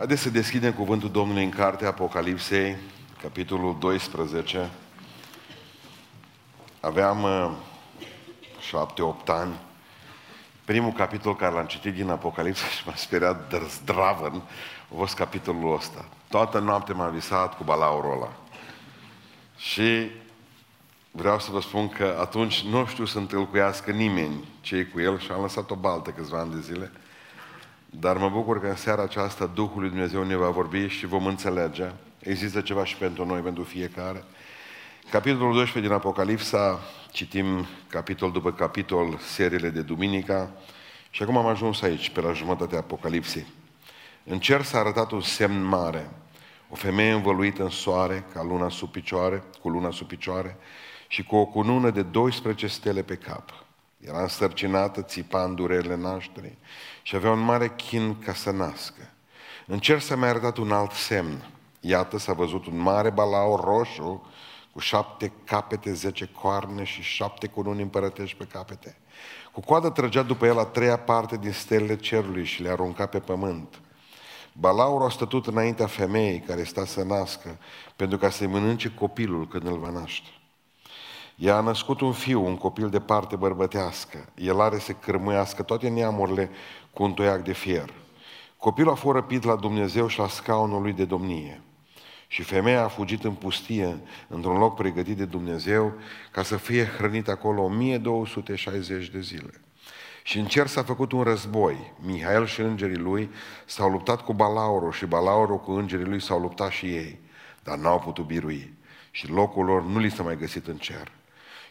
Haideți să deschidem cuvântul Domnului în cartea Apocalipsei, capitolul 12. Aveam uh, șapte-opt ani. Primul capitol care l-am citit din Apocalipsa și m-a speriat zdravăn a fost capitolul ăsta. Toată noaptea m-am visat cu balaurul ăla. Și vreau să vă spun că atunci nu știu să întâlcuiască nimeni cei cu el și am lăsat o baltă câțiva ani de zile. Dar mă bucur că în seara aceasta Duhul lui Dumnezeu ne va vorbi și vom înțelege. Există ceva și pentru noi, pentru fiecare. Capitolul 12 din Apocalipsa, citim capitol după capitol seriile de duminica și acum am ajuns aici, pe la jumătatea Apocalipsei. În cer s-a arătat un semn mare, o femeie învăluită în soare, ca luna sub picioare, cu luna sub picioare, și cu o cunună de 12 stele pe cap. Era însărcinată, țipa în durerile nașterii și avea un mare chin ca să nască. În cer s-a mai arătat un alt semn. Iată, s-a văzut un mare balaur roșu cu șapte capete, zece coarne și șapte cununi împărătești pe capete. Cu coadă trăgea după el a treia parte din stelele cerului și le arunca pe pământ. Balaur a stătut înaintea femeii care sta să nască, pentru ca să-i mănânce copilul când îl va naște. Ea a născut un fiu, un copil de parte bărbătească. El are să cârmuiască toate neamurile cu un toiac de fier. Copilul a fost răpit la Dumnezeu și la scaunul lui de domnie. Și femeia a fugit în pustie, într-un loc pregătit de Dumnezeu, ca să fie hrănit acolo 1260 de zile. Și în cer s-a făcut un război. Mihail și îngerii lui s-au luptat cu Balaurul și Balaurul cu îngerii lui s-au luptat și ei, dar n-au putut birui. Și locul lor nu li s-a mai găsit în cer.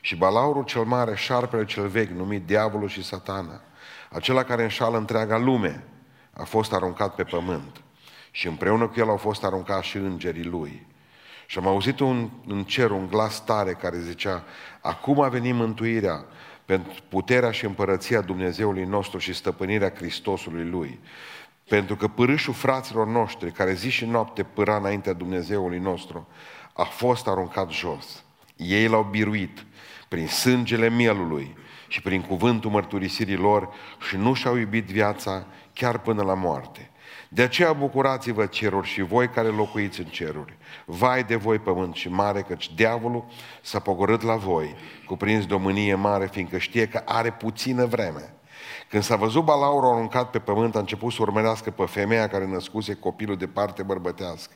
Și Balaurul cel mare, șarpele cel vechi, numit Diavolul și Satana, acela care înșală întreaga lume, a fost aruncat pe pământ. Și împreună cu el au fost aruncați și îngerii lui. Și am auzit un, în cer un glas tare care zicea, acum a venit mântuirea, pentru puterea și împărăția Dumnezeului nostru și stăpânirea Hristosului Lui. Pentru că pârâșul fraților noștri, care zi și noapte pâra înaintea Dumnezeului nostru, a fost aruncat jos. Ei l-au biruit prin sângele mielului și prin cuvântul mărturisirii lor și nu și-au iubit viața chiar până la moarte. De aceea bucurați-vă ceruri și voi care locuiți în ceruri. Vai de voi pământ și mare, căci diavolul s-a pogorât la voi, cuprins de o mânie mare, fiindcă știe că are puțină vreme. Când s-a văzut balaurul aruncat pe pământ, a început să urmărească pe femeia care născuse copilul de parte bărbătească.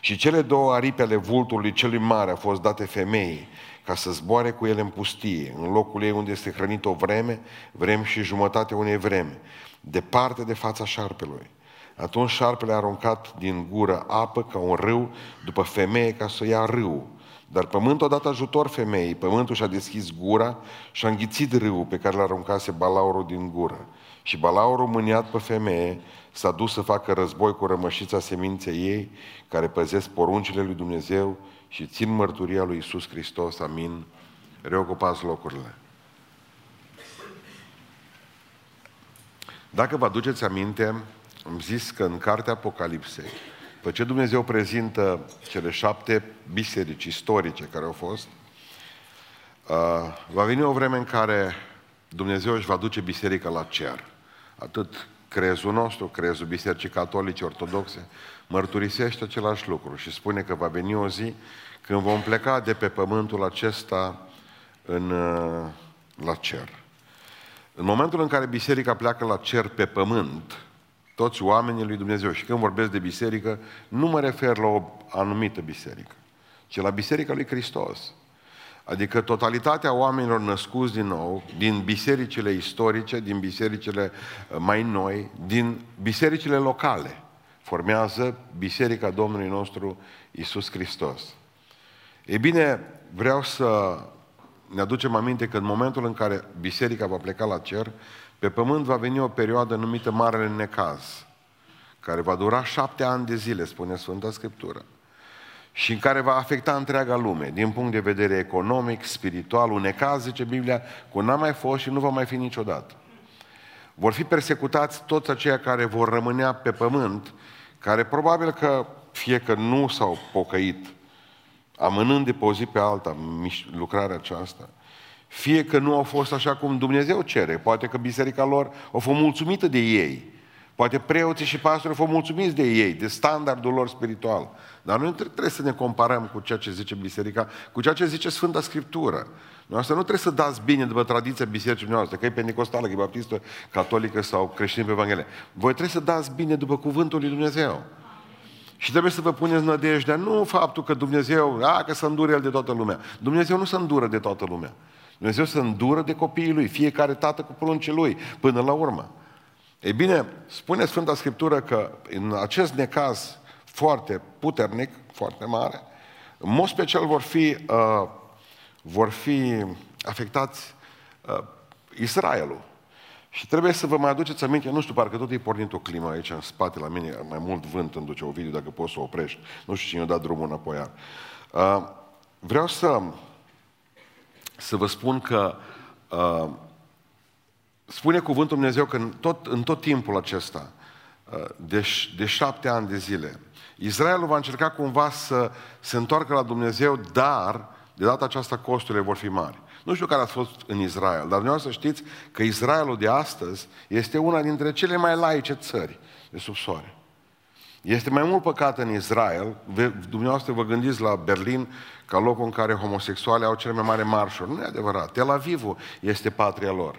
Și cele două aripi ale vultului celui mare au fost date femeii, ca să zboare cu ele în pustie, în locul ei unde este hrănit o vreme, vrem și jumătate unei vreme, departe de fața șarpelui. Atunci șarpele a aruncat din gură apă ca un râu după femeie ca să ia râu. Dar pământul a dat ajutor femeii, pământul și-a deschis gura și a înghițit râul pe care l-a aruncase balaurul din gură. Și balaurul mâniat pe femeie s-a dus să facă război cu rămășița seminței ei, care păzesc poruncile lui Dumnezeu și țin mărturia lui Isus Hristos. Amin. Reocupați locurile. Dacă vă aduceți aminte, am zis că în cartea Apocalipsei, după ce Dumnezeu prezintă cele șapte biserici istorice care au fost, uh, va veni o vreme în care Dumnezeu își va duce biserica la cer. Atât crezul nostru, crezul bisericii catolice, ortodoxe, mărturisește același lucru și spune că va veni o zi când vom pleca de pe pământul acesta în, uh, la cer. În momentul în care biserica pleacă la cer pe pământ, toți oamenii lui Dumnezeu, și când vorbesc de biserică, nu mă refer la o anumită biserică, ci la biserica lui Hristos. Adică totalitatea oamenilor născuți din nou, din bisericile istorice, din bisericile uh, mai noi, din bisericile locale, formează Biserica Domnului nostru Isus Hristos. Ei bine, vreau să ne aducem aminte că în momentul în care biserica va pleca la cer, pe pământ va veni o perioadă numită Marele Necaz, care va dura șapte ani de zile, spune Sfânta Scriptură, și în care va afecta întreaga lume, din punct de vedere economic, spiritual, un necaz, zice Biblia, cu n-a mai fost și nu va mai fi niciodată. Vor fi persecutați toți aceia care vor rămânea pe pământ, care probabil că fie că nu s-au pocăit amânând de pe o zi pe alta lucrarea aceasta, fie că nu au fost așa cum Dumnezeu cere, poate că biserica lor a fost mulțumită de ei, Poate preoții și pastorii fost mulțumiți de ei, de standardul lor spiritual. Dar noi trebuie să ne comparăm cu ceea ce zice Biserica, cu ceea ce zice Sfânta Scriptură. Noastră nu trebuie să dați bine după tradiția bisericii noastre, că e pentecostală, că e baptistă, catolică sau creștină pe Evanghelie. Voi trebuie să dați bine după cuvântul lui Dumnezeu. Și trebuie să vă puneți nădejdea, nu faptul că Dumnezeu, a, că să îndure El de toată lumea. Dumnezeu nu se îndură de toată lumea. Dumnezeu se îndură de copiii Lui, fiecare tată cu pruncii Lui, până la urmă. Ei bine, spune Sfânta Scriptură că în acest necaz foarte puternic, foarte mare, în mod special vor fi, uh, vor fi afectați uh, Israelul. Și trebuie să vă mai aduceți aminte, nu știu, parcă tot e pornit o climă aici în spate la mine, mai mult vânt îmi duce o video, dacă poți să o oprești. Nu știu cine a dat drumul înapoi. Uh, vreau să, să vă spun că uh, spune cuvântul Dumnezeu că în tot, în tot timpul acesta, uh, de, de șapte ani de zile, Israelul va încerca cumva să se întoarcă la Dumnezeu, dar de data aceasta costurile vor fi mari. Nu știu care a fost în Israel, dar vreau să știți că Israelul de astăzi este una dintre cele mai laice țări de sub soare. Este mai mult păcat în Israel, dumneavoastră vă gândiți la Berlin ca locul în care homosexuali au cele mai mari marșuri. Nu e adevărat. Tel Avivul este patria lor.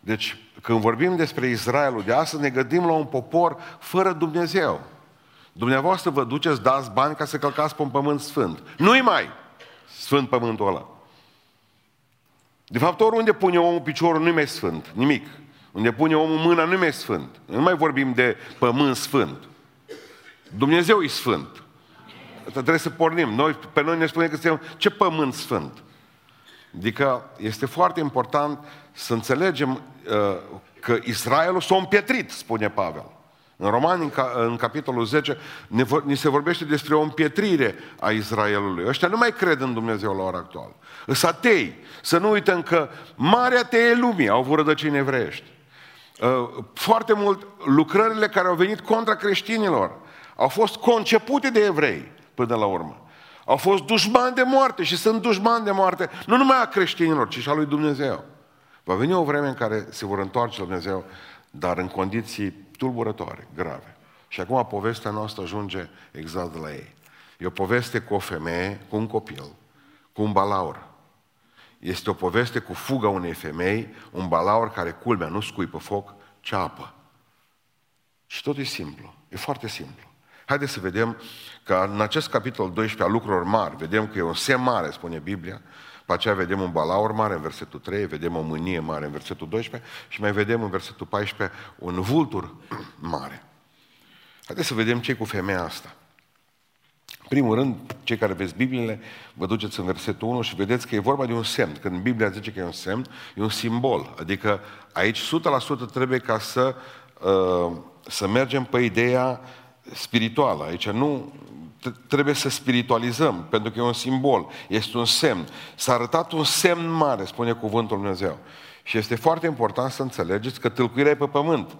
Deci, când vorbim despre Israelul de astăzi, ne gândim la un popor fără Dumnezeu. Dumneavoastră vă duceți, dați bani ca să călcați pe un pământ sfânt. Nu-i mai sfânt pământul ăla. De fapt, oriunde pune omul piciorul, nu mai sfânt, nimic. Unde pune omul mâna, nu mai sfânt. Nu mai vorbim de pământ sfânt. Dumnezeu e sfânt. Trebuie să pornim. Noi, pe noi ne spune că suntem ce pământ sfânt. Adică este foarte important să înțelegem uh, că Israelul s-a împietrit, spune Pavel. În Romani, în, ca, în capitolul 10, ne, ni se vorbește despre o împietrire a Israelului. Ăștia nu mai cred în Dumnezeu la ora actuală. Îs atei. Să nu uităm că marea teie lumii au avut rădăcini evreiești. Uh, foarte mult lucrările care au venit contra creștinilor au fost concepute de evrei până la urmă. Au fost dușmani de moarte și sunt dușmani de moarte, nu numai a creștinilor, ci și a lui Dumnezeu. Va veni o vreme în care se vor întoarce la Dumnezeu, dar în condiții tulburătoare, grave. Și acum povestea noastră ajunge exact de la ei. E o poveste cu o femeie, cu un copil, cu un balaur. Este o poveste cu fuga unei femei, un balaur care culmea, nu scuipă foc, ci apă. Și tot e simplu. E foarte simplu. Haideți să vedem că în acest capitol 12 a lucrurilor mari, vedem că e un semn mare, spune Biblia, pe aceea vedem un balaur mare în versetul 3, vedem o mânie mare în versetul 12 și mai vedem în versetul 14 un vultur mare. Haideți să vedem ce cu femeia asta. În primul rând, cei care veți Bibliile, vă duceți în versetul 1 și vedeți că e vorba de un semn. Când Biblia zice că e un semn, e un simbol. Adică aici 100% trebuie ca să, uh, să mergem pe ideea spirituală. Aici nu trebuie să spiritualizăm, pentru că e un simbol, este un semn. S-a arătat un semn mare, spune cuvântul Dumnezeu. Și este foarte important să înțelegeți că tâlcuirea e pe pământ.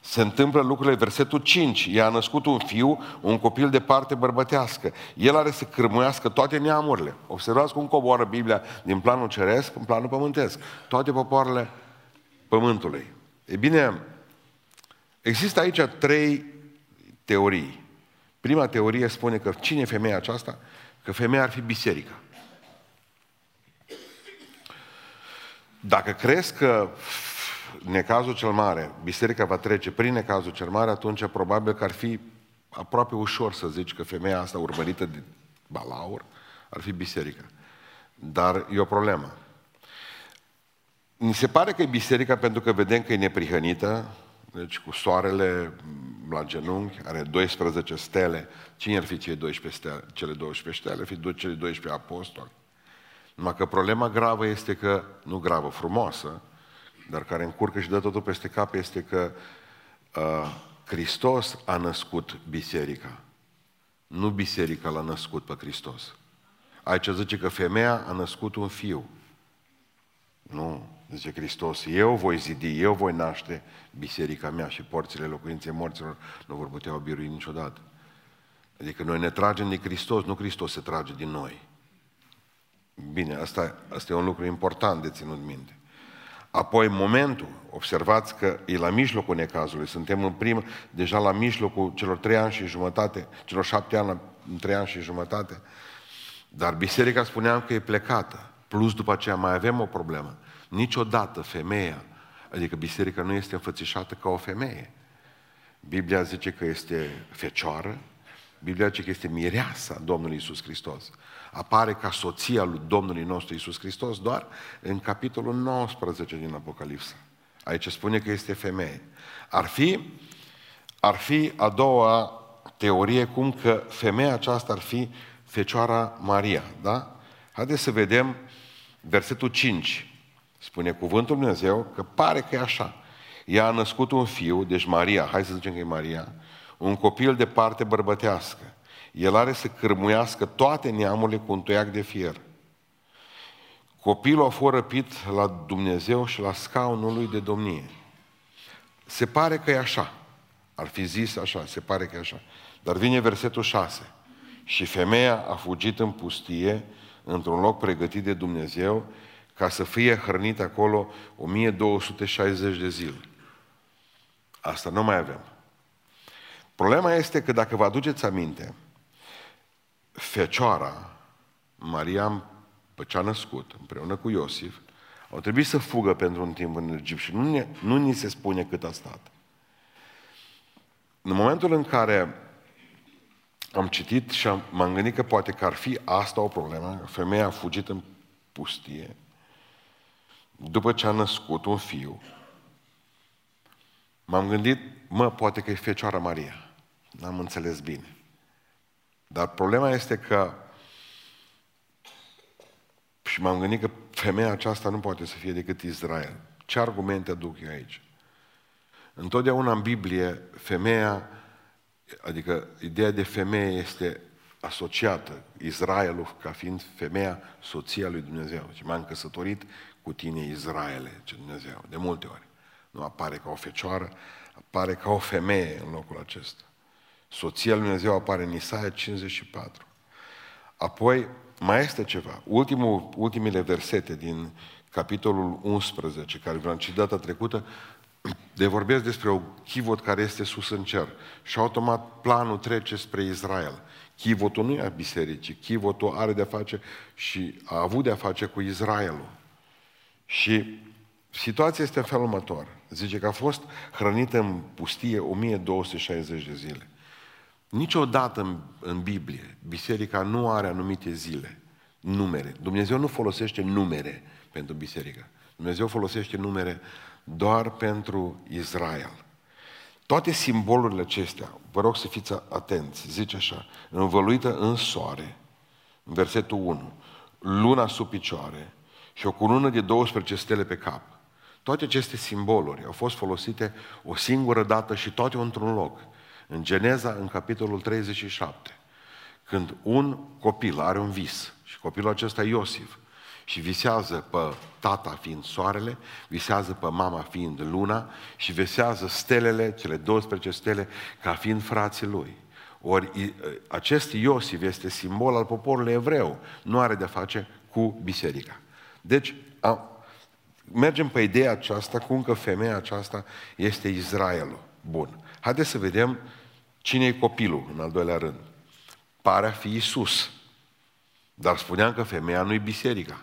Se întâmplă lucrurile, versetul 5, i-a născut un fiu, un copil de parte bărbătească. El are să cârmuiască toate neamurile. Observați cum coboară Biblia din planul ceresc în planul pământesc. Toate popoarele pământului. E bine, există aici trei teorii. Prima teorie spune că cine e femeia aceasta? Că femeia ar fi biserica. Dacă crezi că necazul cel mare, biserica va trece prin necazul cel mare, atunci probabil că ar fi aproape ușor să zici că femeia asta urmărită de balaur ar fi biserica. Dar e o problemă. Mi se pare că e biserica pentru că vedem că e neprihănită, deci cu soarele la genunchi, are 12 stele. Cine ar fi cei 12 stele? cele 12 stele? Ar fi cele 12 apostoli. Numai că problema gravă este că, nu gravă, frumoasă, dar care încurcă și dă totul peste cap, este că uh, Hristos a născut biserica. Nu biserica l-a născut pe Hristos. Aici zice că femeia a născut un fiu. Nu, zice Hristos, eu voi zidi, eu voi naște biserica mea și porțile locuinței morților nu vor putea birui niciodată. Adică noi ne tragem de Hristos, nu Hristos se trage din noi. Bine, asta, asta e un lucru important de ținut minte. Apoi momentul, observați că e la mijlocul necazului, suntem în prim, deja la mijlocul celor trei ani și jumătate, celor șapte ani, în trei ani și jumătate, dar biserica spuneam că e plecată, plus după aceea mai avem o problemă. Niciodată femeia, adică biserica nu este înfățișată ca o femeie. Biblia zice că este fecioară, Biblia zice că este mireasa Domnului Isus Hristos. Apare ca soția lui Domnului nostru Isus Hristos doar în capitolul 19 din Apocalipsa. Aici spune că este femeie. Ar fi, ar fi a doua teorie cum că femeia aceasta ar fi Fecioara Maria, da? Haideți să vedem versetul 5. Spune cuvântul Dumnezeu că pare că e așa. Ea a născut un fiu, deci Maria, hai să zicem că e Maria, un copil de parte bărbătească. El are să cârmuiască toate neamurile cu un toiac de fier. Copilul a fost răpit la Dumnezeu și la scaunul lui de domnie. Se pare că e așa. Ar fi zis așa, se pare că e așa. Dar vine versetul 6. Și femeia a fugit în pustie, într-un loc pregătit de Dumnezeu, ca să fie hrănită acolo 1260 de zile. Asta nu mai avem. Problema este că dacă vă aduceți aminte, Fecioara, Maria, pe ce a născut, împreună cu Iosif, au trebuit să fugă pentru un timp în Egipt și nu, ne, nu ni se spune cât a stat. În momentul în care am citit și am, m-am gândit că poate că ar fi asta o problemă, femeia a fugit în pustie, după ce a născut un fiu, m-am gândit, mă, poate că e Fecioara Maria. N-am înțeles bine. Dar problema este că și m-am gândit că femeia aceasta nu poate să fie decât Israel. Ce argumente aduc eu aici? Întotdeauna în Biblie, femeia, adică ideea de femeie este asociată, Israelul ca fiind femeia, soția lui Dumnezeu. Și m-am căsătorit cu tine, Israele, ce Dumnezeu, de multe ori. Nu apare ca o fecioară, apare ca o femeie în locul acesta. Soția lui Dumnezeu apare în Isaia 54. Apoi mai este ceva. Ultimul, ultimele versete din capitolul 11, care v-am citit data trecută, de vorbesc despre o chivot care este sus în cer. Și automat planul trece spre Israel. Chivotul nu e a bisericii, chivotul are de-a face și a avut de-a face cu Israelul. Și situația este în felul următor. Zice că a fost hrănită în pustie 1260 de zile. Niciodată în, în Biblie, biserica nu are anumite zile, numere. Dumnezeu nu folosește numere pentru biserică. Dumnezeu folosește numere doar pentru Israel. Toate simbolurile acestea, vă rog să fiți atenți, zice așa, învăluită în soare, în versetul 1, luna sub picioare și o cunună de 12 stele pe cap. Toate aceste simboluri au fost folosite o singură dată și toate într-un loc. În Geneza, în capitolul 37, când un copil are un vis și copilul acesta e Iosif și visează pe tata fiind soarele, visează pe mama fiind luna și visează stelele, cele 12 stele, ca fiind frații lui. Ori acest Iosif este simbol al poporului evreu, nu are de-a face cu biserica. Deci, a, mergem pe ideea aceasta, cum că femeia aceasta este Israelul. Bun. Haideți să vedem cine e copilul, în al doilea rând. Pare a fi Isus. Dar spuneam că femeia nu e biserica.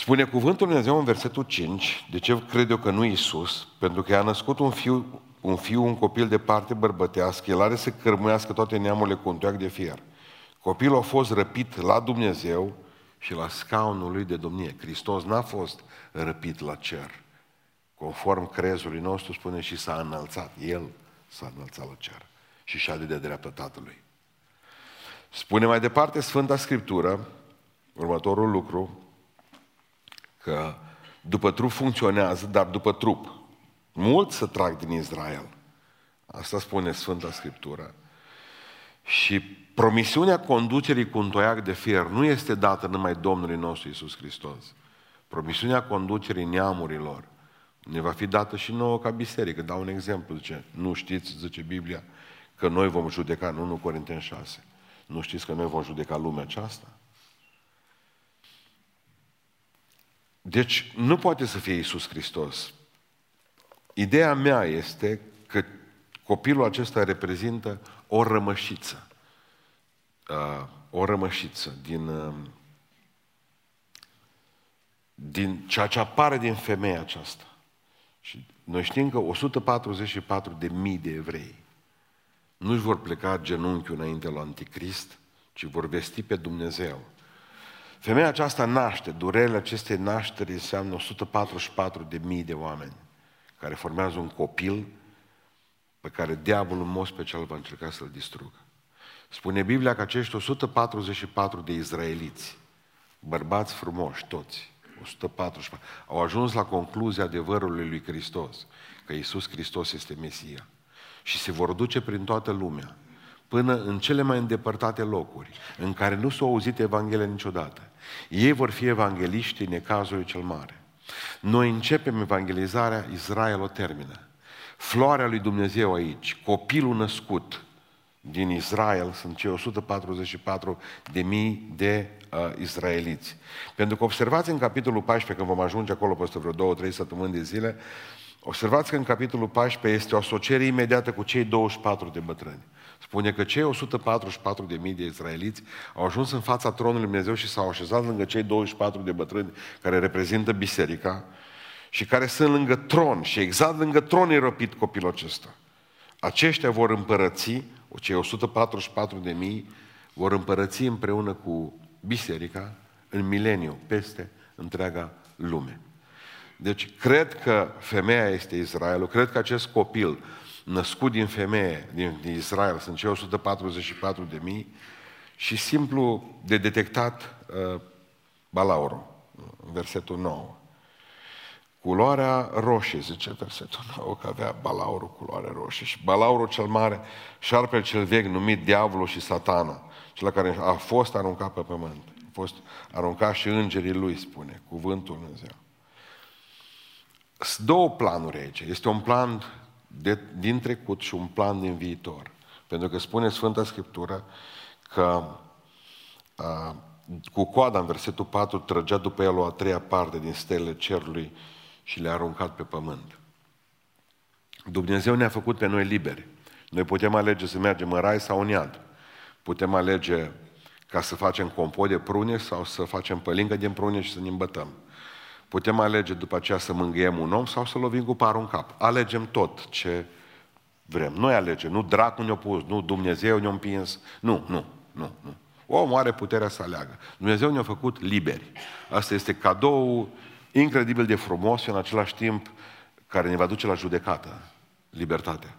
Spune cuvântul Dumnezeu în versetul 5, de ce cred eu că nu Isus? Pentru că a născut un fiu, un fiu, un copil de parte bărbătească, el are să cărmuiască toate neamurile cu un de fier. Copilul a fost răpit la Dumnezeu și la scaunul lui de domnie. Hristos n-a fost răpit la cer. Conform crezului nostru spune și s-a înălțat. El s-a înălțat la cer și șade de dreapta Tatălui. Spune mai departe Sfânta Scriptură, următorul lucru, că după trup funcționează, dar după trup. Mulți să trag din Israel. Asta spune Sfânta Scriptură. Și promisiunea conducerii cu un toiac de fier nu este dată numai Domnului nostru Isus Hristos. Promisiunea conducerii neamurilor ne va fi dată și nouă ca biserică. Dau un exemplu, zice, nu știți, zice Biblia, că noi vom judeca în 1 Corinteni 6. Nu știți că noi vom judeca lumea aceasta? Deci nu poate să fie Isus Hristos. Ideea mea este că copilul acesta reprezintă o rămășiță. Uh, o rămășiță din, uh, din ceea ce apare din femeia aceasta. Și noi știm că 144 de mii de evrei nu-și vor pleca genunchiul înainte la Anticrist, ci vor vesti pe Dumnezeu. Femeia aceasta naște, durerile acestei nașteri înseamnă 144 de mii de oameni care formează un copil pe care diavolul în mod special va încerca să-l distrugă. Spune Biblia că acești 144 de izraeliți, bărbați frumoși toți, 144, au ajuns la concluzia adevărului lui Hristos, că Iisus Hristos este Mesia. Și se vor duce prin toată lumea, până în cele mai îndepărtate locuri, în care nu s-a auzit Evanghelia niciodată. Ei vor fi evangeliștii necazului cel mare. Noi începem evangelizarea, Israel o termină. Floarea lui Dumnezeu aici, copilul născut din Israel, sunt cei 144 de mii de uh, izraeliți. Pentru că observați în capitolul 14, când vom ajunge acolo peste vreo două, trei săptămâni de zile, observați că în capitolul 14 este o asociere imediată cu cei 24 de bătrâni. Spune că cei 144 de mii de izraeliți au ajuns în fața tronului Dumnezeu și s-au așezat lângă cei 24 de bătrâni care reprezintă biserica și care sunt lângă tron și exact lângă tron e răpit copilul acesta. Aceștia vor împărăți, cei 144 de mii, vor împărăți împreună cu biserica în mileniu, peste întreaga lume. Deci cred că femeia este Israelul, cred că acest copil născut din femeie, din, din Israel, sunt cei 144 de mii, și simplu de detectat uh, balaurul, versetul 9. Culoarea roșie, zice versetul 9, că avea balaurul culoare roșie. Și balaurul cel mare, șarpele cel vechi, numit diavolul și satana, cel care a fost aruncat pe pământ. A fost aruncat și îngerii lui, spune, cuvântul Dumnezeu. Sunt două planuri aici. Este un plan de, din trecut și un plan din viitor. Pentru că spune Sfânta Scriptură că a, cu coada în versetul 4 trăgea după el o a treia parte din stelele cerului și le-a aruncat pe pământ. Dumnezeu ne-a făcut pe noi liberi. Noi putem alege să mergem în rai sau în iad. Putem alege ca să facem compot de prune sau să facem pălingă din prune și să ne îmbătăm. Putem alege după aceea să mângâiem un om sau să lovim cu parul în cap. Alegem tot ce vrem. Noi alegem, nu dracu ne-a pus, nu Dumnezeu ne-a împins. Nu, nu, nu, nu. Omul are puterea să aleagă. Dumnezeu ne-a făcut liberi. Asta este cadou incredibil de frumos și în același timp care ne va duce la judecată. Libertatea.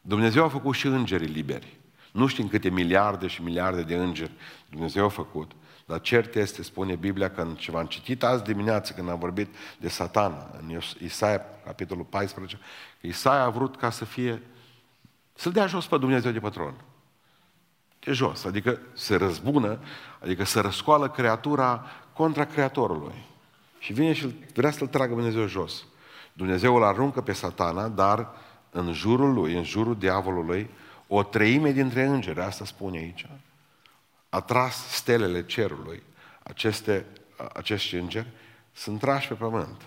Dumnezeu a făcut și îngerii liberi. Nu știm câte miliarde și miliarde de îngeri Dumnezeu a făcut. Dar cert este, spune Biblia, că în ce v-am citit azi dimineață, când am vorbit de satana, în Isaia, capitolul 14, Isaia a vrut ca să fie, să dea jos pe Dumnezeu de patron. De jos, adică să răzbună, adică să răscoală creatura contra Creatorului. Și vine și vrea să-l tragă Dumnezeu jos. Dumnezeu îl aruncă pe satana, dar în jurul lui, în jurul diavolului, o treime dintre îngeri, asta spune aici, a tras stelele cerului, aceste, acești îngeri, sunt trași pe pământ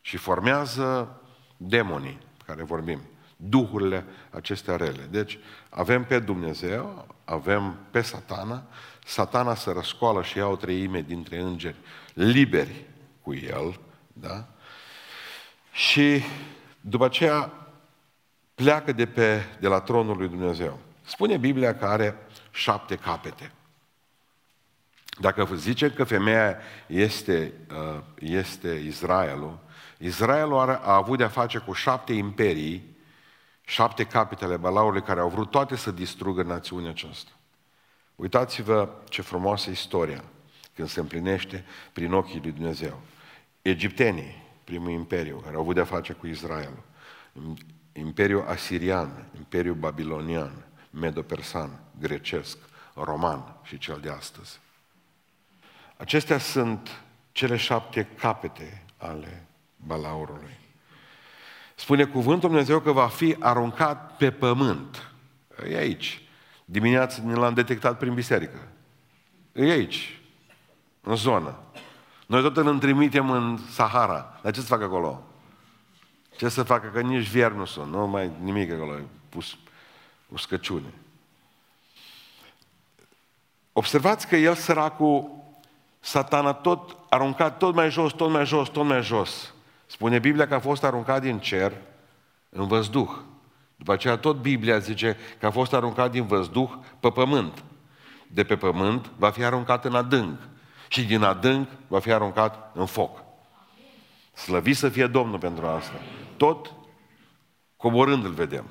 și formează demonii care vorbim, duhurile acestea rele. Deci avem pe Dumnezeu, avem pe satana, satana se răscoală și ia o treime dintre îngeri liberi cu el, da? Și după aceea pleacă de, pe, de la tronul lui Dumnezeu. Spune Biblia că are șapte capete. Dacă zicem că femeia este, uh, este Israelul, Israelul a avut de-a face cu șapte imperii, șapte capitale balaurului care au vrut toate să distrugă națiunea aceasta. Uitați-vă ce frumoasă istoria când se împlinește prin ochii lui Dumnezeu. Egiptenii, primul imperiu, care au avut de-a face cu Israelul, Imperiul Asirian, Imperiul Babilonian, Medo-Persan, Grecesc, Roman și cel de astăzi. Acestea sunt cele șapte capete ale balaurului. Spune cuvântul Dumnezeu că va fi aruncat pe pământ. E aici. Dimineața ne l-am detectat prin biserică. E aici, în zonă. Noi tot îl trimitem în Sahara. Dar ce să facă acolo? Ce să facă? Că nici vier nu sunt. Nu mai nimic acolo. E pus uscăciune. Observați că el, săracul, satana, tot aruncat tot mai jos, tot mai jos, tot mai jos. Spune Biblia că a fost aruncat din cer în văzduh. După aceea tot Biblia zice că a fost aruncat din văzduh pe pământ. De pe pământ va fi aruncat în adânc. Și din adânc va fi aruncat în foc. Slăvit să fie Domnul pentru asta. Tot coborând îl vedem.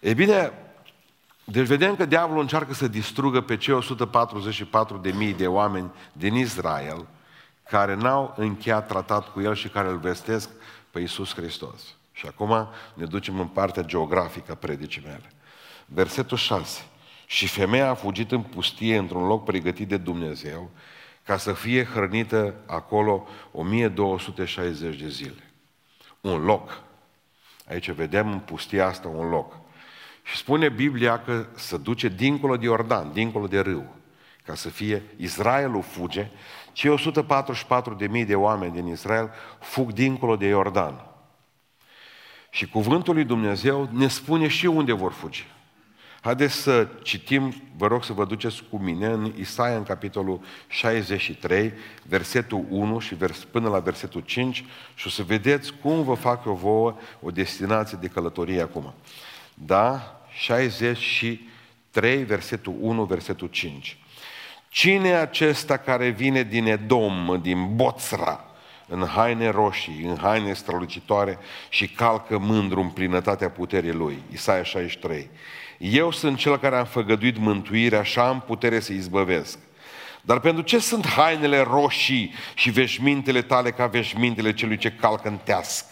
E bine, deci vedem că diavolul încearcă să distrugă pe cei 144 de mii de oameni din Israel care n-au încheiat tratat cu el și care îl vestesc pe Iisus Hristos. Și acum ne ducem în partea geografică a predicii mele. Versetul 6. Și femeia a fugit în pustie într-un loc pregătit de Dumnezeu ca să fie hrănită acolo 1260 de zile. Un loc. Aici vedem în pustia asta un loc. Și spune Biblia că se duce dincolo de Iordan, dincolo de râu, ca să fie, Israelul fuge, cei 144 de mii de oameni din Israel fug dincolo de Iordan. Și cuvântul lui Dumnezeu ne spune și unde vor fugi. Haideți să citim, vă rog să vă duceți cu mine în Isaia, în capitolul 63, versetul 1 și vers, până la versetul 5 și o să vedeți cum vă fac eu vouă o destinație de călătorie acum. Da? 63, versetul 1, versetul 5. Cine e acesta care vine din Edom, din Boțra, în haine roșii, în haine strălucitoare și calcă mândru în plinătatea puterii lui? Isaia 63. Eu sunt cel care am făgăduit mântuirea și am putere să izbăvesc. Dar pentru ce sunt hainele roșii și veșmintele tale ca veșmintele celui ce calcă în teasc?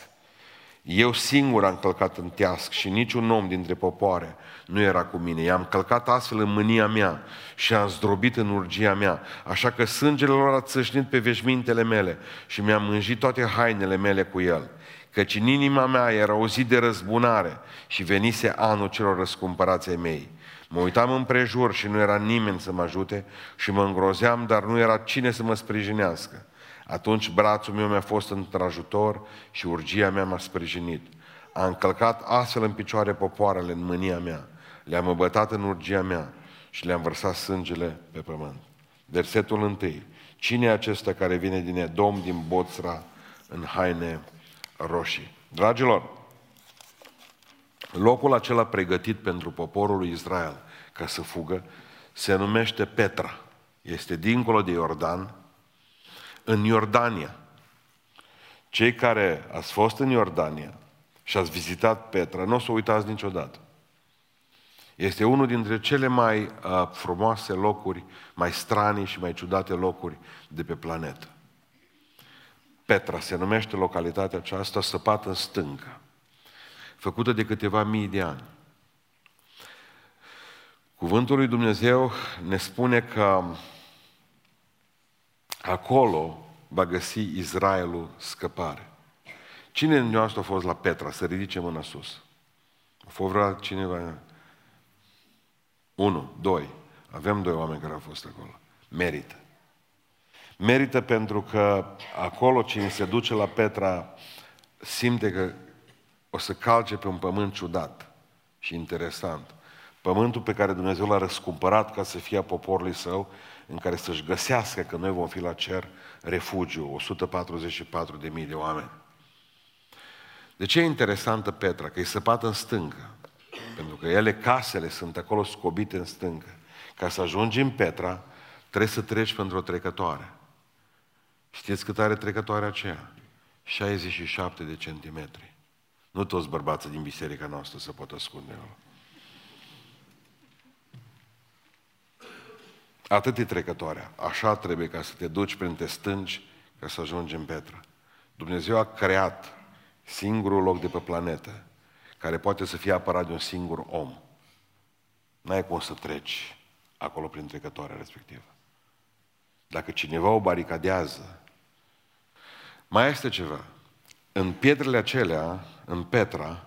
Eu singur am călcat în teasc și niciun om dintre popoare nu era cu mine. I-am călcat astfel în mânia mea și am zdrobit în urgia mea. Așa că sângele lor a țâșnit pe veșmintele mele și mi-am mânjit toate hainele mele cu el. Căci în inima mea era o zi de răzbunare și venise anul celor răscumpărați ai mei. Mă uitam împrejur și nu era nimeni să mă ajute și mă îngrozeam, dar nu era cine să mă sprijinească. Atunci brațul meu mi-a fost într-ajutor și urgia mea m-a sprijinit. A încălcat astfel în picioare popoarele în mânia mea. Le-am îmbătat în urgia mea și le-am vărsat sângele pe pământ. Versetul întâi. Cine e acesta care vine din Edom, din Boțra, în haine roșii? Dragilor, locul acela pregătit pentru poporul lui Israel ca să fugă se numește Petra. Este dincolo de Iordan, în Iordania. Cei care ați fost în Iordania și ați vizitat Petra, nu o să uitați niciodată. Este unul dintre cele mai uh, frumoase locuri, mai stranii și mai ciudate locuri de pe planetă. Petra se numește localitatea aceasta, săpată în stâncă, făcută de câteva mii de ani. Cuvântul lui Dumnezeu ne spune că acolo va găsi Israelul scăpare. Cine din noastră a fost la Petra? Să ridice mâna sus. A fost vrea cineva? Unu, doi. Avem doi oameni care au fost acolo. Merită. Merită pentru că acolo cine se duce la Petra simte că o să calce pe un pământ ciudat și interesant. Pământul pe care Dumnezeu l-a răscumpărat ca să fie a poporului său, în care să-și găsească că noi vom fi la cer refugiu, 144 de mii de oameni. De ce e interesantă Petra? Că e săpată în stâncă. Pentru că ele, casele, sunt acolo scobite în stâncă. Ca să ajungi în Petra, trebuie să treci pentru o trecătoare. Știți cât are trecătoarea aceea? 67 de centimetri. Nu toți bărbații din biserica noastră se pot ascunde acolo. Atât e trecătoarea. Așa trebuie ca să te duci printre stânci ca să ajungi în Petra. Dumnezeu a creat singurul loc de pe planetă care poate să fie apărat de un singur om. N-ai cum să treci acolo prin trecătoarea respectivă. Dacă cineva o baricadează, mai este ceva. În pietrele acelea, în Petra,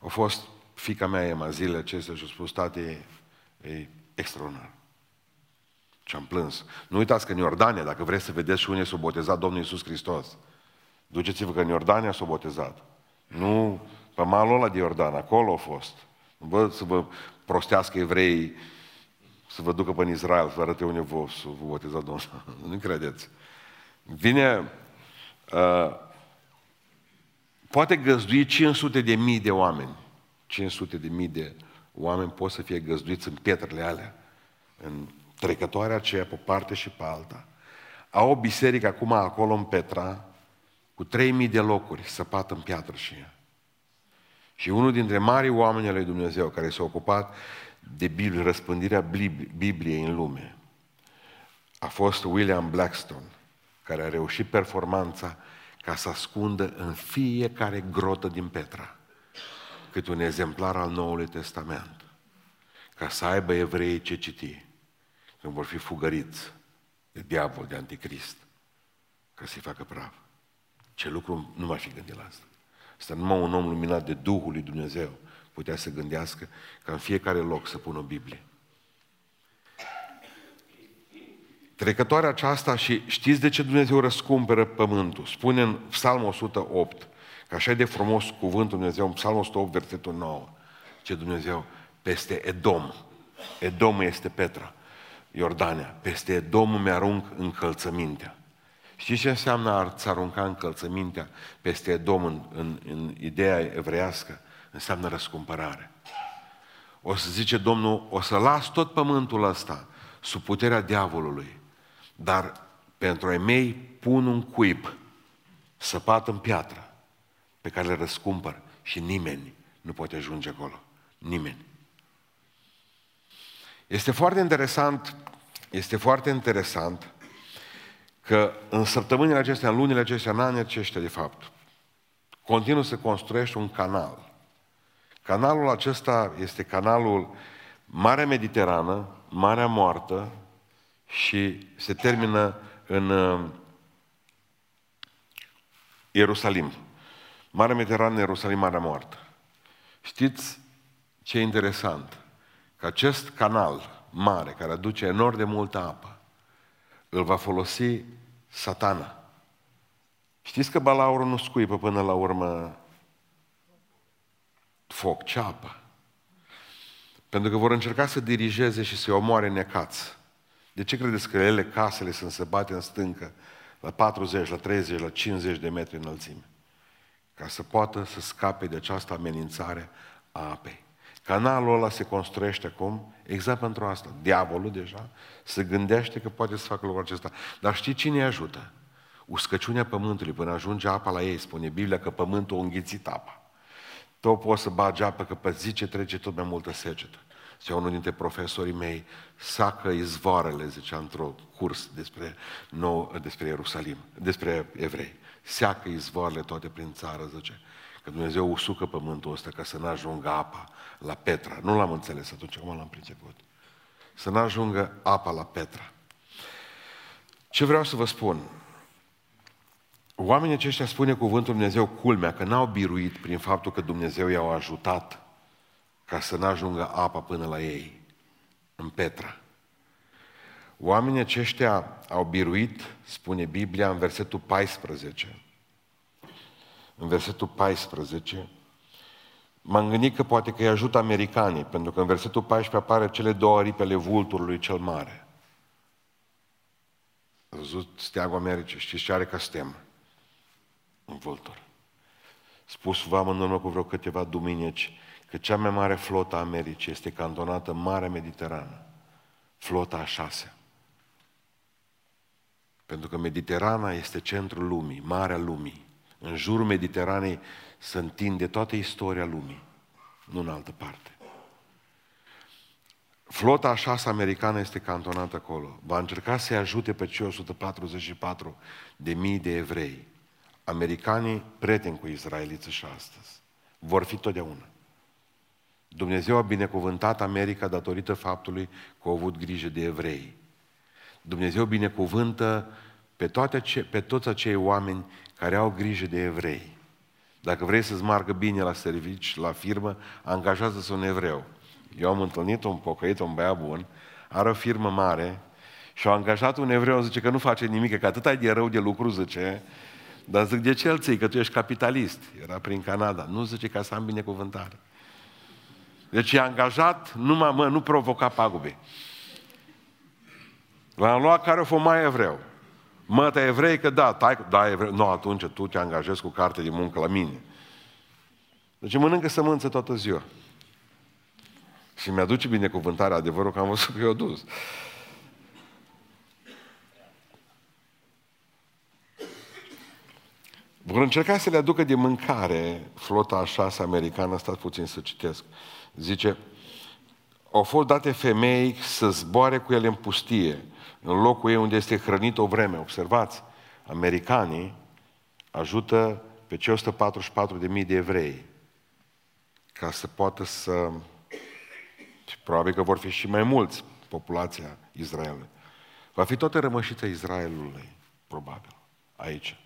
a fost fica mea Ema zilele acestea și a spus, tate, e, e extraordinar. Ce am plâns. Nu uitați că în Iordania, dacă vreți să vedeți și unde s-a botezat Domnul Iisus Hristos, duceți-vă că în Iordania s-a botezat. Nu pe malul ăla de Iordan, acolo a fost. Vă, să vă prostească evreii, să vă ducă pe Israel, să vă arăte unde vă, să vă boteza Domnul. nu credeți. Vine, uh, poate găzdui 500 de mii de oameni. 500 de mii de oameni pot să fie găzduiți în pietrele alea, în trecătoarea aceea pe parte și pe alta. Au o biserică acum acolo în Petra, cu 3000 de locuri, săpat în piatră și ea. Și unul dintre marii oameni al lui Dumnezeu care s-a ocupat de Biblie, răspândirea Bibliei în lume, a fost William Blackstone, care a reușit performanța ca să ascundă în fiecare grotă din Petra cât un exemplar al Noului Testament, ca să aibă evreii ce citi când vor fi fugăriți de diavol, de anticrist, ca să-i facă praf. Ce lucru nu mai fi gândit la asta. Asta numai un om luminat de Duhul lui Dumnezeu putea să gândească ca în fiecare loc să pună o Biblie. Trecătoarea aceasta și știți de ce Dumnezeu răscumpără pământul? Spune în Psalmul 108, că așa e de frumos cuvântul Dumnezeu, în Psalmul 108, versetul 9, ce Dumnezeu peste Edom. Edom este Petra. Iordania, peste Edom mi-arunc încălțămintea. Știți ce înseamnă a-ți arunca încălțămintea peste Edom în, în, în ideea evreiască? Înseamnă răscumpărare. O să zice Domnul, o să las tot pământul ăsta sub puterea diavolului, dar pentru ai mei pun un cuib săpat în piatră pe care le răscumpăr și nimeni nu poate ajunge acolo. Nimeni. Este foarte interesant, este foarte interesant că în săptămânile acestea, în lunile acestea, în anii aceștia, de fapt, continuă să construiește un canal. Canalul acesta este canalul Marea Mediterană, Marea Moartă și se termină în uh, Ierusalim. Marea Mediterană, Ierusalim, Marea Moartă. Știți ce e interesant? Că acest canal mare, care aduce enorm de multă apă, îl va folosi satana. Știți că balaurul nu scuipă până la urmă foc, ceapă. Pentru că vor încerca să dirigeze și să-i omoare necați. De ce credeți că ele, casele, sunt se bate în stâncă la 40, la 30, la 50 de metri înălțime? Ca să poată să scape de această amenințare a apei. Canalul ăla se construiește acum exact pentru asta. Diavolul deja se gândește că poate să facă lucrul acesta. Dar știi cine îi ajută? Uscăciunea pământului, până ajunge apa la ei, spune Biblia că pământul a înghițit apa. Tot poți să bagi apă, că pe zi ce trece tot mai multă secetă. Zicea unul dintre profesorii mei, sacă izvoarele, zicea într-o curs despre, nou, despre Ierusalim, despre evrei. Seacă izvoarele toate prin țară, zice. Că Dumnezeu usucă pământul ăsta ca să nu ajungă apa la Petra. Nu l-am înțeles atunci, acum l-am priceput. Să nu ajungă apa la Petra. Ce vreau să vă spun? Oamenii aceștia spune cuvântul Dumnezeu culmea, că n-au biruit prin faptul că Dumnezeu i-au ajutat ca să nu ajungă apa până la ei, în Petra. Oamenii aceștia au biruit, spune Biblia în versetul 14, în versetul 14, m-am gândit că poate că îi ajută americanii, pentru că în versetul 14 apare cele două aripi ale vulturului cel mare. A văzut steagul Americii, știți ce are ca stem? Un vultur. Spus v-am în urmă cu vreo câteva duminici că cea mai mare flotă a Americii este cantonată în Marea Mediterană. Flota a șasea. Pentru că Mediterana este centrul lumii, Marea Lumii. În jurul Mediteranei se întinde toată istoria lumii, nu în altă parte. Flota a șasea americană este cantonată acolo. Va încerca să-i ajute pe cei 144 de mii de evrei. Americanii prieteni cu israeliții și astăzi. Vor fi totdeauna. Dumnezeu a binecuvântat America datorită faptului că au avut grijă de evrei. Dumnezeu binecuvântă pe, toate ce, pe toți acei oameni care au grijă de evrei. Dacă vrei să-ți marcă bine la servici, la firmă, angajează-ți un evreu. Eu am întâlnit un pocăit, un băiat bun, are o firmă mare Și au angajat un evreu, zice că nu face nimic, că atât ai de rău de lucru, zice, dar zic, de ce îl ții? Că tu ești capitalist. Era prin Canada. Nu zice ca să am binecuvântare. Deci e angajat, numai mă, nu provoca pagube. L-am luat care o fost mai evreu. Mă, te evrei că da, tai, da, evreu. Nu, atunci tu te angajezi cu carte de muncă la mine. Deci mănâncă sămânță toată ziua. Și mi-aduce binecuvântarea, adevărul că am văzut că eu dus. Vor încerca să le aducă de mâncare flota a șase americană, stați puțin să citesc. Zice, au fost date femei să zboare cu ele în pustie, în locul ei unde este hrănit o vreme. Observați, americanii ajută pe cei 144.000 de evrei ca să poată să... Și probabil că vor fi și mai mulți populația Israelului. Va fi toată rămășița Israelului, probabil, aici.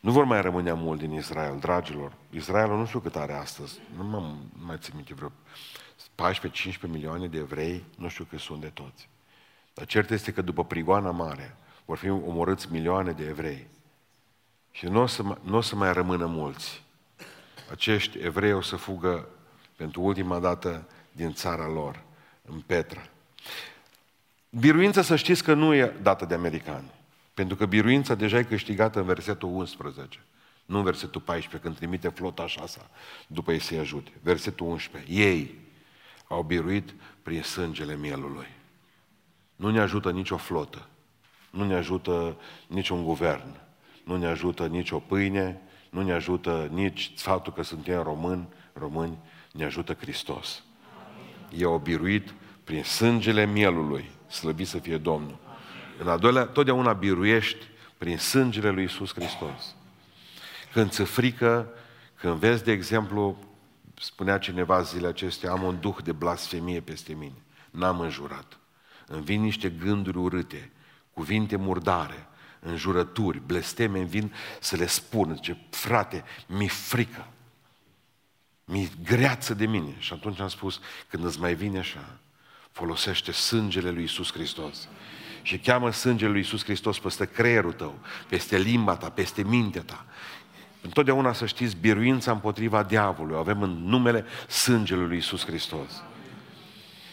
Nu vor mai rămâne mult din Israel, dragilor. Israelul nu știu cât are astăzi. Nu mă mai țin minte vreo 14-15 milioane de evrei, nu știu cât sunt de toți. Dar cert este că după prigoana mare vor fi omorâți milioane de evrei. Și nu o să, nu o să mai rămână mulți. Acești evrei o să fugă pentru ultima dată din țara lor, în Petra. Biruința să știți că nu e dată de americani. Pentru că biruința deja e câștigată în versetul 11. Nu în versetul 14, când trimite flota șasa după ei să-i ajute. Versetul 11. Ei au biruit prin sângele mielului. Nu ne ajută nicio flotă. Nu ne ajută niciun guvern. Nu ne ajută nicio pâine. Nu ne ajută nici faptul că suntem români, români. Ne ajută Hristos. Ei au biruit prin sângele mielului. Slăvit să fie Domnul. În al doilea, totdeauna biruiești prin sângele lui Isus Hristos. Când ți frică, când vezi, de exemplu, spunea cineva zilele acestea, am un duh de blasfemie peste mine. N-am înjurat. Îmi vin niște gânduri urâte, cuvinte murdare, înjurături, blesteme, îmi vin să le spun. Zice, frate, mi frică. Mi greață de mine. Și atunci am spus, când îți mai vine așa, folosește sângele lui Isus Hristos și cheamă sângele lui Iisus Hristos peste creierul tău, peste limba ta, peste mintea ta. Întotdeauna să știți, biruința împotriva diavolului avem în numele sângelui lui Iisus Hristos.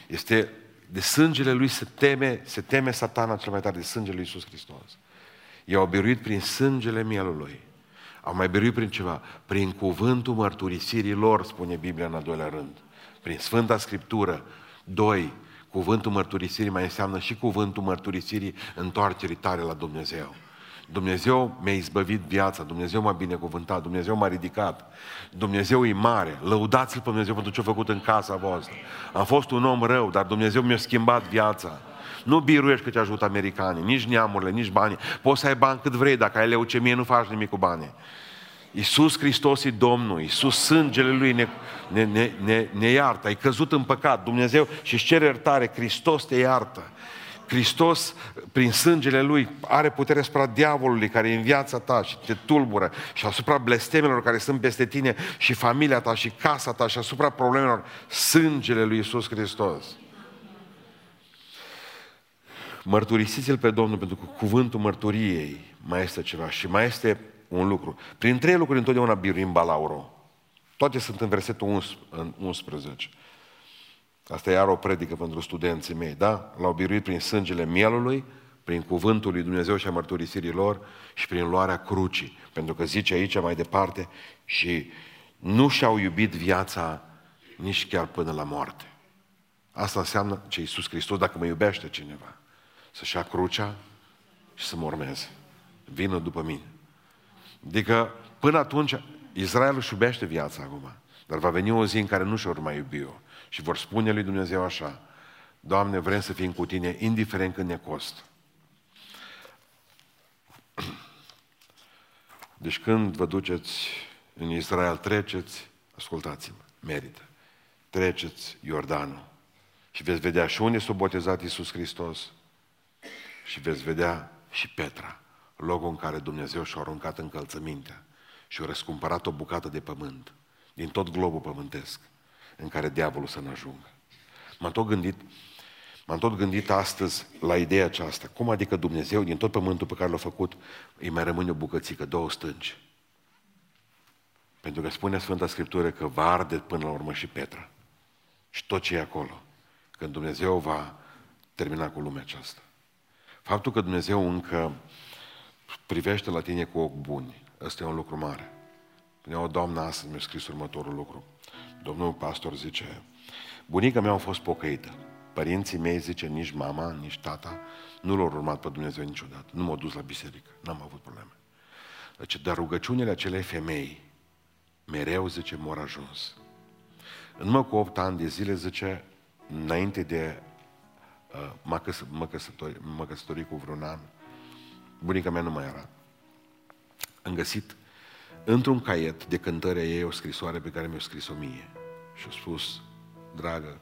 Este de sângele lui se teme, se teme satana cel mai tare de sângele lui Iisus Hristos. I au biruit prin sângele mielului. Au mai biruit prin ceva? Prin cuvântul mărturisirii lor, spune Biblia în al doilea rând. Prin Sfânta Scriptură. Doi, Cuvântul mărturisirii mai înseamnă și cuvântul mărturisirii întoarcerii tare la Dumnezeu. Dumnezeu mi-a izbăvit viața, Dumnezeu m-a binecuvântat, Dumnezeu m-a ridicat, Dumnezeu e mare, lăudați-L pe Dumnezeu pentru ce a făcut în casa voastră. Am fost un om rău, dar Dumnezeu mi-a schimbat viața. Nu biruiești că te ajută americanii, nici neamurile, nici banii. Poți să ai bani cât vrei, dacă ai leucemie nu faci nimic cu banii. Iisus Hristos e Domnul, Iisus sângele Lui ne, ne, ne, ne, ne iartă, ai căzut în păcat, Dumnezeu și își cere iertare, Hristos te iartă. Hristos, prin sângele Lui, are putere asupra diavolului care e în viața ta și te tulbură și asupra blestemelor care sunt peste tine și familia ta și casa ta și asupra problemelor, sângele Lui Iisus Hristos. Mărturisiți-L pe Domnul pentru că cuvântul mărturiei mai este ceva și mai este un lucru. Prin trei lucruri întotdeauna biruim balauro. Toate sunt în versetul 11. Asta e iar o predică pentru studenții mei, da? L-au biruit prin sângele mielului, prin cuvântul lui Dumnezeu și a mărturisirii lor și prin luarea crucii. Pentru că zice aici mai departe și nu și-au iubit viața nici chiar până la moarte. Asta înseamnă ce Iisus Hristos, dacă mă iubește cineva, să-și ia crucea și să mă urmeze. Vină după mine. Adică, până atunci, Israel își iubește viața acum. Dar va veni o zi în care nu și-or mai iubi-o. Și vor spune lui Dumnezeu așa, Doamne, vrem să fim cu Tine, indiferent când ne costă. Deci când vă duceți în Israel, treceți, ascultați-mă, merită, treceți Iordanul și veți vedea și unde s-a botezat Iisus Hristos și veți vedea și Petra locul în care Dumnezeu și-a aruncat încălțămintea și a răscumpărat o bucată de pământ din tot globul pământesc în care diavolul să ne ajungă. M-am tot gândit, M-am tot gândit astăzi la ideea aceasta. Cum adică Dumnezeu, din tot pământul pe care l-a făcut, îi mai rămâne o bucățică, două stânci? Pentru că spune Sfânta Scriptură că va arde până la urmă și Petra. Și tot ce e acolo. Când Dumnezeu va termina cu lumea aceasta. Faptul că Dumnezeu încă privește la tine cu ochi buni, ăsta e un lucru mare. Până o doamnă astăzi mi-a scris următorul lucru. Domnul pastor zice, bunica mea a fost pocăită. Părinții mei, zice, nici mama, nici tata, nu l-au urmat pe Dumnezeu niciodată. Nu m-au dus la biserică, n-am avut probleme. Deci, dar rugăciunile acelei femei, mereu, zice, m-au ajuns. În urmă cu 8 ani de zile, zice, înainte de uh, mă, căs- mă, căsători, mă căsători cu vreun an, bunica mea nu mai era. Am găsit într-un caiet de cântări a ei o scrisoare pe care mi-a scris-o mie. Și a spus, dragă,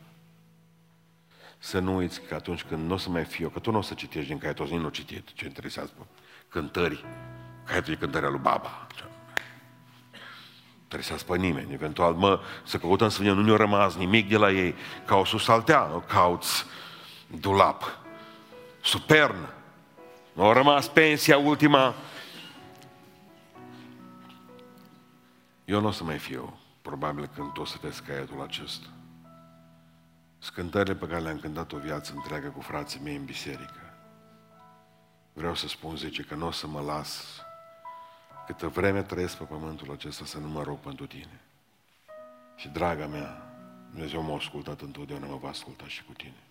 să nu uiți că atunci când nu o să mai fiu, că tu nu o să citești din caietul ăsta, nu citit, ce interesează pe cântări, caietul de cântări al lui Baba. Interesează pe nimeni. Eventual, mă, să căutăm să vedem, nu ne-a rămas nimic de la ei. Ca o susaltea, nu cauți dulap. Supern. Nu a rămas pensia ultima. Eu nu o să mai fiu, probabil, când tu o să vezi caietul acesta. Scântările pe care le-am cântat o viață întreagă cu frații mei în biserică. Vreau să spun, zice, că nu o să mă las câtă vreme trăiesc pe pământul acesta să nu mă rog pentru tine. Și draga mea, Dumnezeu m-a ascultat întotdeauna, mă va asculta și cu tine.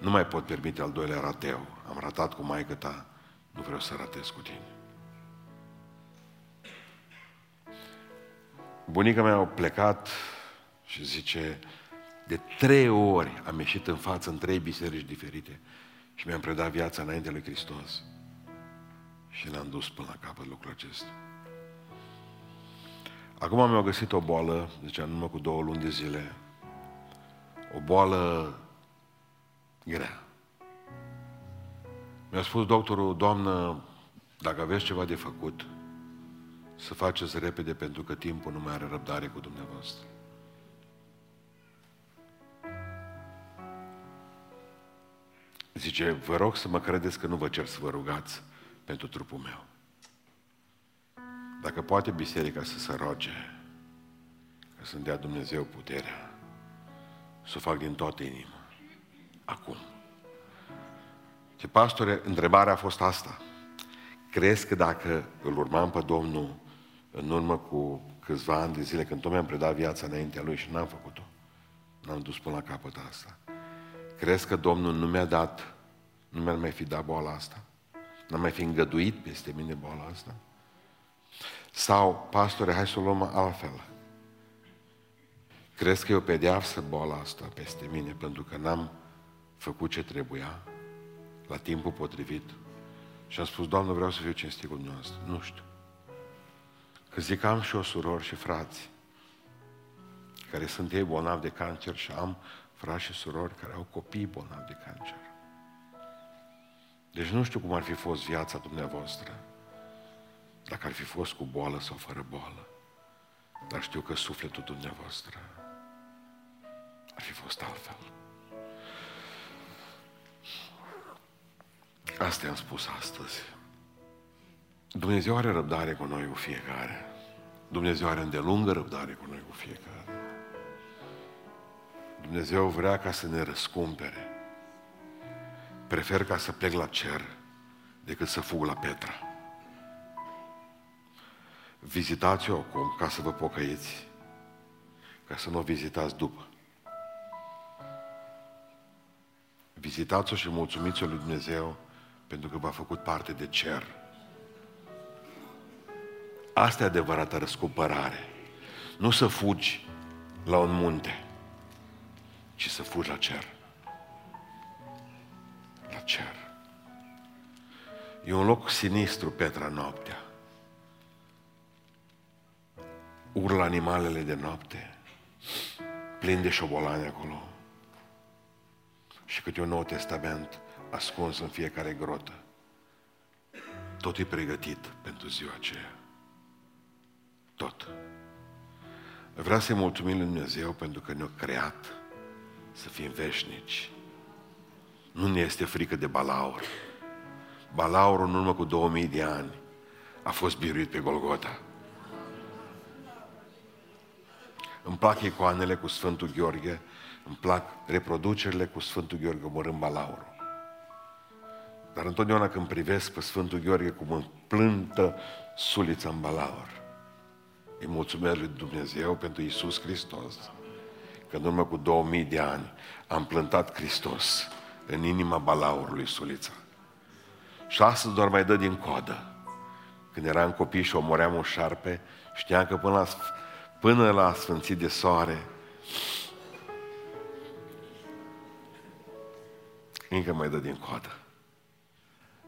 Nu mai pot permite al doilea rateu. Am ratat cu maică ta, nu vreau să ratez cu tine. Bunica mea a plecat și zice, de trei ori am ieșit în față în trei biserici diferite și mi-am predat viața înainte lui Hristos. Și l-am dus până la capăt lucrul acesta. Acum mi-au găsit o boală, zicea, numai cu două luni de zile, o boală grea. Mi-a spus doctorul, doamnă, dacă aveți ceva de făcut, să faceți repede pentru că timpul nu mai are răbdare cu dumneavoastră. Zice, vă rog să mă credeți că nu vă cer să vă rugați pentru trupul meu. Dacă poate biserica să se roage, ca să-mi dea Dumnezeu puterea, să o fac din toată inima. Acum. Ce pastore, întrebarea a fost asta. Crezi că dacă îl urmam pe Domnul în urmă cu câțiva ani de zile, când tot mi-am predat viața înaintea Lui și n-am făcut-o, n-am dus până la capăt asta, crezi că Domnul nu mi-a dat, nu mi-ar mai fi dat boala asta? N-am mai fi îngăduit peste mine boala asta? Sau, pastore, hai să o luăm altfel. Crezi că e o pedeapsă boala asta peste mine pentru că n-am făcut ce trebuia la timpul potrivit? Și am spus, Doamne, vreau să fiu cinstit cu dumneavoastră. Nu știu. Că zic, am și o surori și frați care sunt ei bolnavi de cancer și am frați și surori care au copii bolnavi de cancer. Deci nu știu cum ar fi fost viața dumneavoastră, dacă ar fi fost cu boală sau fără boală. Dar știu că sufletul dumneavoastră ar fi fost altfel. Asta am spus astăzi. Dumnezeu are răbdare cu noi cu fiecare. Dumnezeu are îndelungă răbdare cu noi cu fiecare. Dumnezeu vrea ca să ne răscumpere. Prefer ca să plec la cer decât să fug la Petra. Vizitați-o acum ca să vă pocăiți, ca să nu o vizitați după. Vizitați-o și mulțumiți-o lui Dumnezeu pentru că v-a făcut parte de cer. Asta e adevărata răscumpărare. Nu să fugi la un munte, ci să fugi la cer. La cer. E un loc sinistru, Petra, noaptea. Urlă animalele de noapte, plin de șobolani acolo. Și câte un nou testament ascuns în fiecare grotă. Tot e pregătit pentru ziua aceea. Tot. Vreau să-i mulțumim lui Dumnezeu pentru că ne-a creat să fim veșnici Nu ne este frică de balaur. Balaurul în urmă cu 2000 de ani a fost biruit pe Golgota. Îmi plac icoanele cu Sfântul Gheorghe, îmi plac reproducerile cu Sfântul Gheorghe omorând balaurul. Dar întotdeauna când privesc pe Sfântul Gheorghe cum îmi plântă sulița în balaur, îi mulțumesc lui Dumnezeu pentru Isus Hristos, că în urmă cu 2000 de ani am plântat Hristos în inima balaurului sulița. Și astăzi doar mai dă din codă. Când eram copii și omoream un șarpe, știam că până la, până la sfânțit de soare, încă mai dă din codă.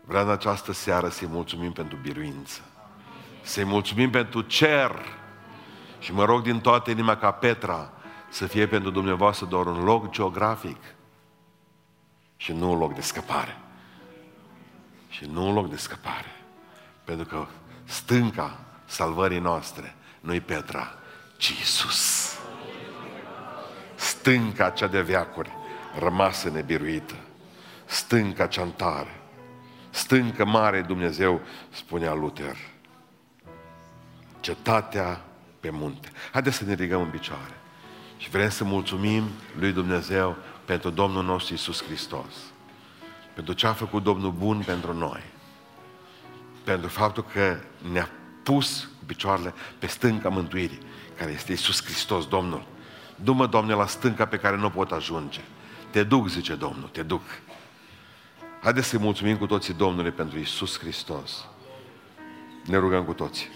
Vreau în această seară să-i mulțumim pentru biruință. Să-i mulțumim pentru cer. Și mă rog din toată inima ca Petra să fie pentru dumneavoastră doar un loc geografic și nu un loc de scăpare. Și nu un loc de scăpare. Pentru că stânca salvării noastre nu-i Petra, ci Iisus. Stânca cea de veacuri rămasă nebiruită. Stânca cea tare. Stâncă mare Dumnezeu, spunea Luther. Cetatea pe munte. Haideți să ne ridicăm în picioare. Și vrem să mulțumim lui Dumnezeu pentru Domnul nostru Isus Hristos. Pentru ce a făcut Domnul bun pentru noi. Pentru faptul că ne-a pus cu picioarele pe stânca mântuirii, care este Isus Hristos, Domnul. Du-mă, Doamne, la stânca pe care nu pot ajunge. Te duc, zice Domnul, te duc. Haideți să-i mulțumim cu toții Domnului pentru Isus Hristos. Ne rugăm cu toții.